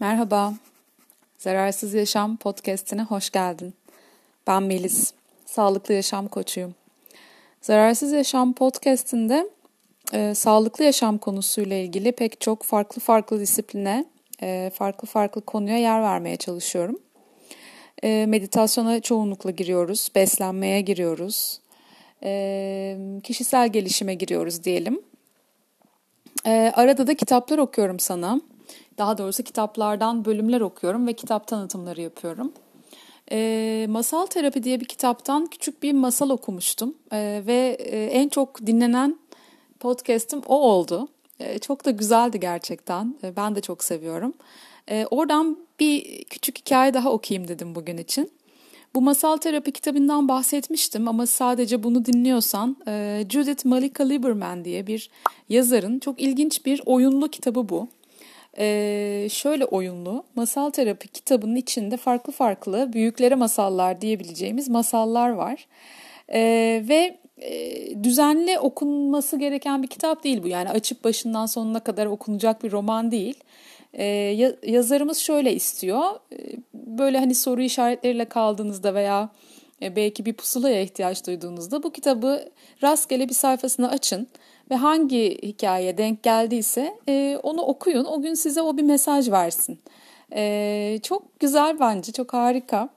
Merhaba, Zararsız Yaşam podcastine hoş geldin. Ben Melis, sağlıklı yaşam koçuyum. Zararsız Yaşam podcastinde e, sağlıklı yaşam konusuyla ilgili pek çok farklı farklı disipline, e, farklı farklı konuya yer vermeye çalışıyorum. E, meditasyona çoğunlukla giriyoruz, beslenmeye giriyoruz, e, kişisel gelişime giriyoruz diyelim. E, arada da kitaplar okuyorum sana daha doğrusu kitaplardan bölümler okuyorum ve kitap tanıtımları yapıyorum. E, masal Terapi diye bir kitaptan küçük bir masal okumuştum e, ve e, en çok dinlenen podcast'im o oldu. E, çok da güzeldi gerçekten. E, ben de çok seviyorum. E, oradan bir küçük hikaye daha okuyayım dedim bugün için. Bu masal terapi kitabından bahsetmiştim ama sadece bunu dinliyorsan e, Judith Malika Lieberman diye bir yazarın çok ilginç bir oyunlu kitabı bu. Ee, şöyle oyunlu masal terapi kitabının içinde farklı farklı büyüklere masallar diyebileceğimiz masallar var. Ee, ve e, düzenli okunması gereken bir kitap değil bu. Yani açıp başından sonuna kadar okunacak bir roman değil. Ee, yazarımız şöyle istiyor. Ee, böyle hani soru işaretleriyle kaldığınızda veya belki bir pusulaya ihtiyaç duyduğunuzda bu kitabı rastgele bir sayfasını açın ve hangi hikaye denk geldiyse e, onu okuyun. O gün size o bir mesaj versin. E, çok güzel bence, çok harika.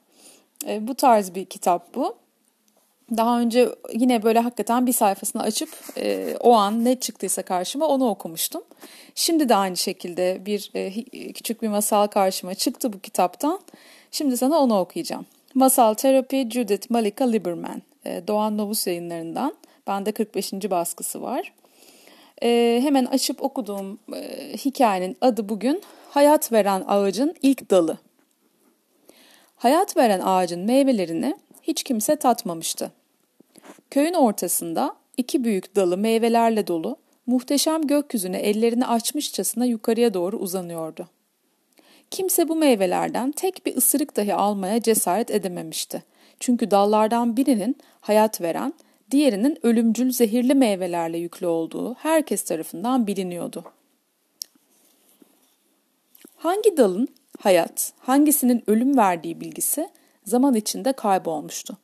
E, bu tarz bir kitap bu. Daha önce yine böyle hakikaten bir sayfasını açıp e, o an ne çıktıysa karşıma onu okumuştum. Şimdi de aynı şekilde bir e, küçük bir masal karşıma çıktı bu kitaptan. Şimdi sana onu okuyacağım. Masal Terapi Judith Malika Lieberman. E, Doğan Novus yayınlarından. Bende 45. baskısı var. E, hemen açıp okuduğum e, hikayenin adı bugün Hayat Veren Ağacın İlk Dalı. Hayat veren ağacın meyvelerini hiç kimse tatmamıştı. Köyün ortasında iki büyük dalı meyvelerle dolu, muhteşem gökyüzüne ellerini açmışçasına yukarıya doğru uzanıyordu. Kimse bu meyvelerden tek bir ısırık dahi almaya cesaret edememişti. Çünkü dallardan birinin hayat veren, diğerinin ölümcül zehirli meyvelerle yüklü olduğu herkes tarafından biliniyordu. Hangi dalın hayat, hangisinin ölüm verdiği bilgisi zaman içinde kaybolmuştu.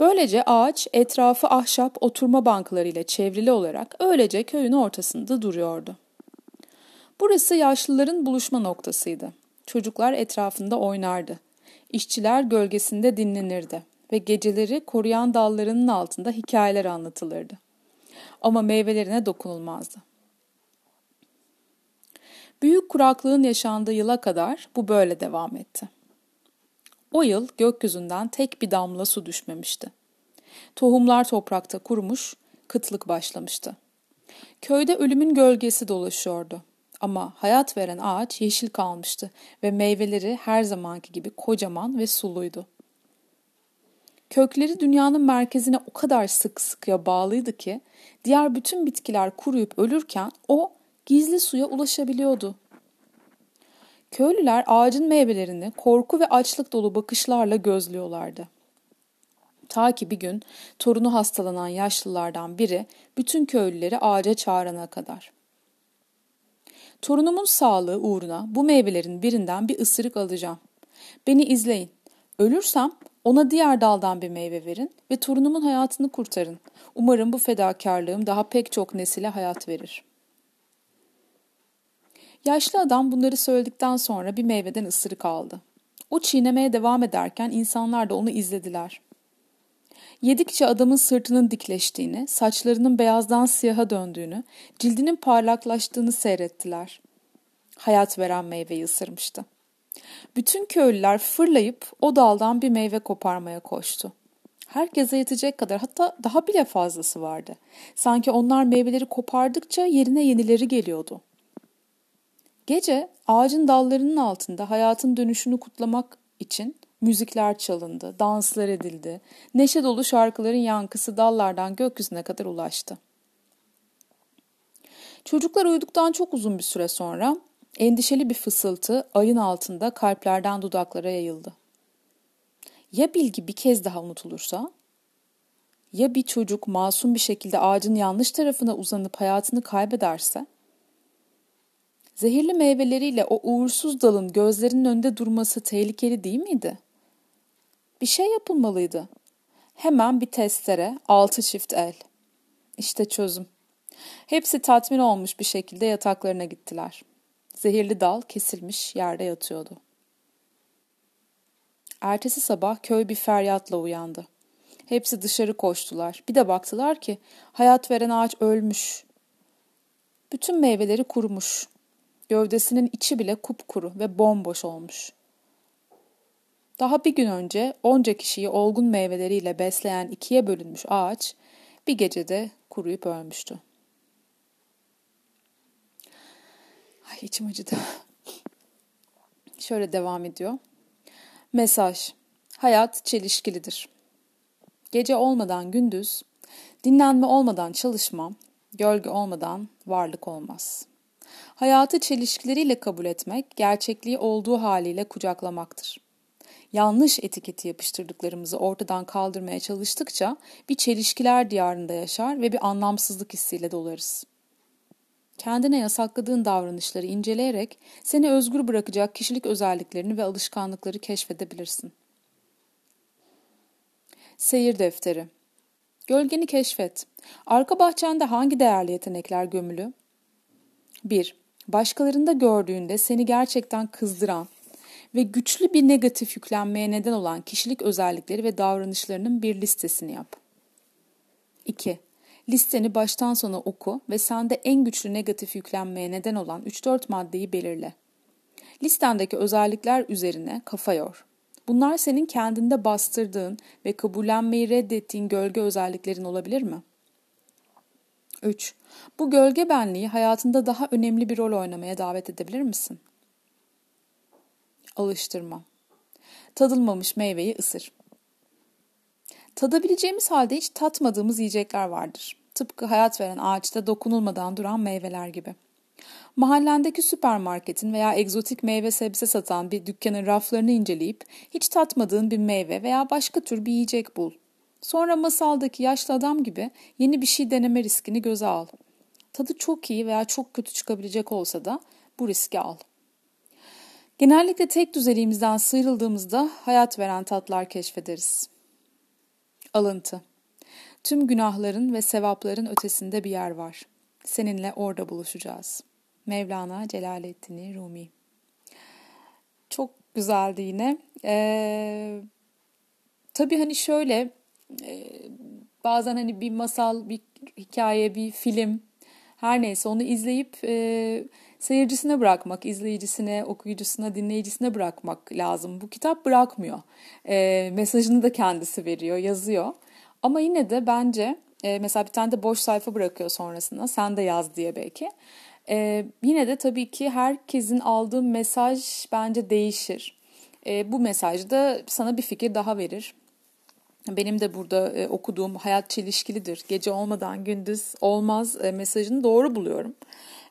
Böylece ağaç etrafı ahşap oturma banklarıyla çevrili olarak öylece köyün ortasında duruyordu. Burası yaşlıların buluşma noktasıydı. Çocuklar etrafında oynardı. İşçiler gölgesinde dinlenirdi ve geceleri koruyan dallarının altında hikayeler anlatılırdı. Ama meyvelerine dokunulmazdı. Büyük kuraklığın yaşandığı yıla kadar bu böyle devam etti. O yıl gökyüzünden tek bir damla su düşmemişti. Tohumlar toprakta kurumuş, kıtlık başlamıştı. Köyde ölümün gölgesi dolaşıyordu. Ama hayat veren ağaç yeşil kalmıştı ve meyveleri her zamanki gibi kocaman ve suluydu. Kökleri dünyanın merkezine o kadar sık sıkıya bağlıydı ki diğer bütün bitkiler kuruyup ölürken o gizli suya ulaşabiliyordu. Köylüler ağacın meyvelerini korku ve açlık dolu bakışlarla gözlüyorlardı. Ta ki bir gün torunu hastalanan yaşlılardan biri bütün köylüleri ağaca çağırana kadar. Torunumun sağlığı uğruna bu meyvelerin birinden bir ısırık alacağım. Beni izleyin. Ölürsem ona diğer daldan bir meyve verin ve torunumun hayatını kurtarın. Umarım bu fedakarlığım daha pek çok nesile hayat verir. Yaşlı adam bunları söyledikten sonra bir meyveden ısırık aldı. O çiğnemeye devam ederken insanlar da onu izlediler. Yedikçe adamın sırtının dikleştiğini, saçlarının beyazdan siyaha döndüğünü, cildinin parlaklaştığını seyrettiler. Hayat veren meyveyi ısırmıştı. Bütün köylüler fırlayıp o daldan bir meyve koparmaya koştu. Herkese yetecek kadar hatta daha bile fazlası vardı. Sanki onlar meyveleri kopardıkça yerine yenileri geliyordu. Gece ağacın dallarının altında hayatın dönüşünü kutlamak için müzikler çalındı, danslar edildi. Neşe dolu şarkıların yankısı dallardan gökyüzüne kadar ulaştı. Çocuklar uyuduktan çok uzun bir süre sonra Endişeli bir fısıltı ayın altında kalplerden dudaklara yayıldı. Ya bilgi bir kez daha unutulursa? Ya bir çocuk masum bir şekilde ağacın yanlış tarafına uzanıp hayatını kaybederse? Zehirli meyveleriyle o uğursuz dalın gözlerinin önünde durması tehlikeli değil miydi? Bir şey yapılmalıydı. Hemen bir testere, altı çift el. İşte çözüm. Hepsi tatmin olmuş bir şekilde yataklarına gittiler. Zehirli dal kesilmiş yerde yatıyordu. Ertesi sabah köy bir feryatla uyandı. Hepsi dışarı koştular. Bir de baktılar ki hayat veren ağaç ölmüş. Bütün meyveleri kurumuş. Gövdesinin içi bile kupkuru ve bomboş olmuş. Daha bir gün önce onca kişiyi olgun meyveleriyle besleyen ikiye bölünmüş ağaç bir gecede kuruyup ölmüştü. Ay içim acıdı. Şöyle devam ediyor. Mesaj. Hayat çelişkilidir. Gece olmadan gündüz, dinlenme olmadan çalışma, gölge olmadan varlık olmaz. Hayatı çelişkileriyle kabul etmek, gerçekliği olduğu haliyle kucaklamaktır. Yanlış etiketi yapıştırdıklarımızı ortadan kaldırmaya çalıştıkça bir çelişkiler diyarında yaşar ve bir anlamsızlık hissiyle dolarız. Kendine yasakladığın davranışları inceleyerek seni özgür bırakacak kişilik özelliklerini ve alışkanlıkları keşfedebilirsin. Seyir defteri Gölgeni keşfet. Arka bahçende hangi değerli yetenekler gömülü? 1. Başkalarında gördüğünde seni gerçekten kızdıran ve güçlü bir negatif yüklenmeye neden olan kişilik özellikleri ve davranışlarının bir listesini yap. 2. Listeni baştan sona oku ve sende en güçlü negatif yüklenmeye neden olan 3-4 maddeyi belirle. Listendeki özellikler üzerine kafa yor. Bunlar senin kendinde bastırdığın ve kabullenmeyi reddettiğin gölge özelliklerin olabilir mi? 3. Bu gölge benliği hayatında daha önemli bir rol oynamaya davet edebilir misin? Alıştırma. Tadılmamış meyveyi ısır. Tadabileceğimiz halde hiç tatmadığımız yiyecekler vardır. Tıpkı hayat veren ağaçta dokunulmadan duran meyveler gibi. Mahallendeki süpermarketin veya egzotik meyve sebze satan bir dükkanın raflarını inceleyip hiç tatmadığın bir meyve veya başka tür bir yiyecek bul. Sonra masaldaki yaşlı adam gibi yeni bir şey deneme riskini göze al. Tadı çok iyi veya çok kötü çıkabilecek olsa da bu riski al. Genellikle tek düzeliğimizden sıyrıldığımızda hayat veren tatlar keşfederiz. Alıntı Tüm günahların ve sevapların ötesinde bir yer var. Seninle orada buluşacağız. Mevlana Celaleddin Rumi Çok güzeldi yine. Ee, tabii hani şöyle e, bazen hani bir masal, bir hikaye, bir film her neyse onu izleyip e, seyircisine bırakmak, izleyicisine, okuyucusuna, dinleyicisine bırakmak lazım. Bu kitap bırakmıyor. E, mesajını da kendisi veriyor, yazıyor. Ama yine de bence e, mesela bir tane de boş sayfa bırakıyor sonrasında. Sen de yaz diye belki. E, yine de tabii ki herkesin aldığı mesaj bence değişir. E, bu mesaj da sana bir fikir daha verir. Benim de burada e, okuduğum hayat çelişkilidir. Gece olmadan gündüz olmaz e, mesajını doğru buluyorum.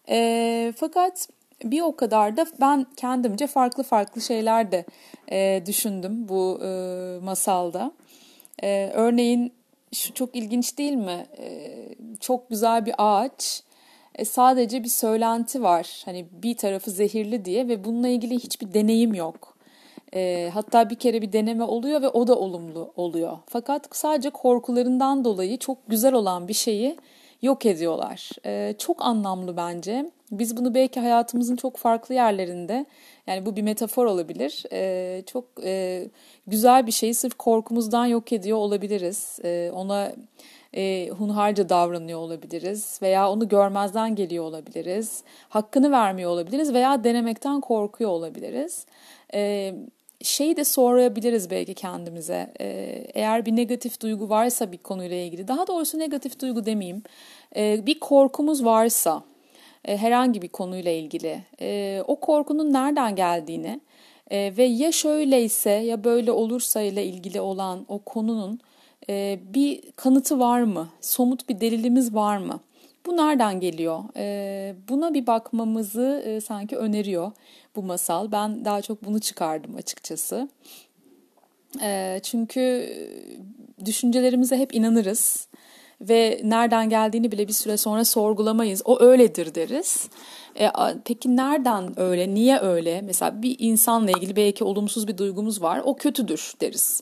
E, fakat bir o kadar da ben kendimce farklı farklı şeyler de e, düşündüm bu e, masalda. E, örneğin şu çok ilginç değil mi? E, çok güzel bir ağaç. E, sadece bir söylenti var. Hani bir tarafı zehirli diye ve bununla ilgili hiçbir deneyim yok. E, hatta bir kere bir deneme oluyor ve o da olumlu oluyor. Fakat sadece korkularından dolayı çok güzel olan bir şeyi yok ediyorlar. E, çok anlamlı bence. Biz bunu belki hayatımızın çok farklı yerlerinde, yani bu bir metafor olabilir, e, çok e, güzel bir şeyi sırf korkumuzdan yok ediyor olabiliriz. E, ona e, hunharca davranıyor olabiliriz veya onu görmezden geliyor olabiliriz. Hakkını vermiyor olabiliriz veya denemekten korkuyor olabiliriz. E, şeyi de sorabiliriz belki kendimize. Ee, eğer bir negatif duygu varsa bir konuyla ilgili, daha doğrusu negatif duygu demeyeyim, ee, bir korkumuz varsa e, herhangi bir konuyla ilgili, e, o korkunun nereden geldiğini e, ve ya şöyleyse ya böyle olursa ile ilgili olan o konunun bir kanıtı var mı? Somut bir delilimiz var mı? Bu nereden geliyor? Buna bir bakmamızı sanki öneriyor bu masal. Ben daha çok bunu çıkardım açıkçası. Çünkü düşüncelerimize hep inanırız ve nereden geldiğini bile bir süre sonra sorgulamayız. O öyledir deriz. E, peki nereden öyle, niye öyle? Mesela bir insanla ilgili belki olumsuz bir duygumuz var, o kötüdür deriz.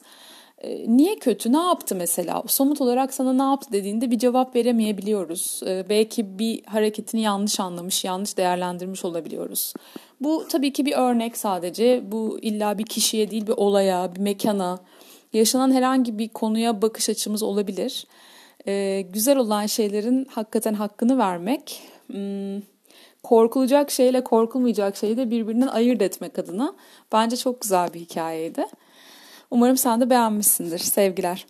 E, niye kötü, ne yaptı mesela? Somut olarak sana ne yaptı dediğinde bir cevap veremeyebiliyoruz. E, belki bir hareketini yanlış anlamış, yanlış değerlendirmiş olabiliyoruz. Bu tabii ki bir örnek sadece. Bu illa bir kişiye değil bir olaya, bir mekana, yaşanan herhangi bir konuya bakış açımız olabilir. Ee, güzel olan şeylerin hakikaten hakkını vermek, hmm, korkulacak şeyle korkulmayacak şeyi de birbirinden ayırt etmek adına bence çok güzel bir hikayeydi. Umarım sen de beğenmişsindir. Sevgiler.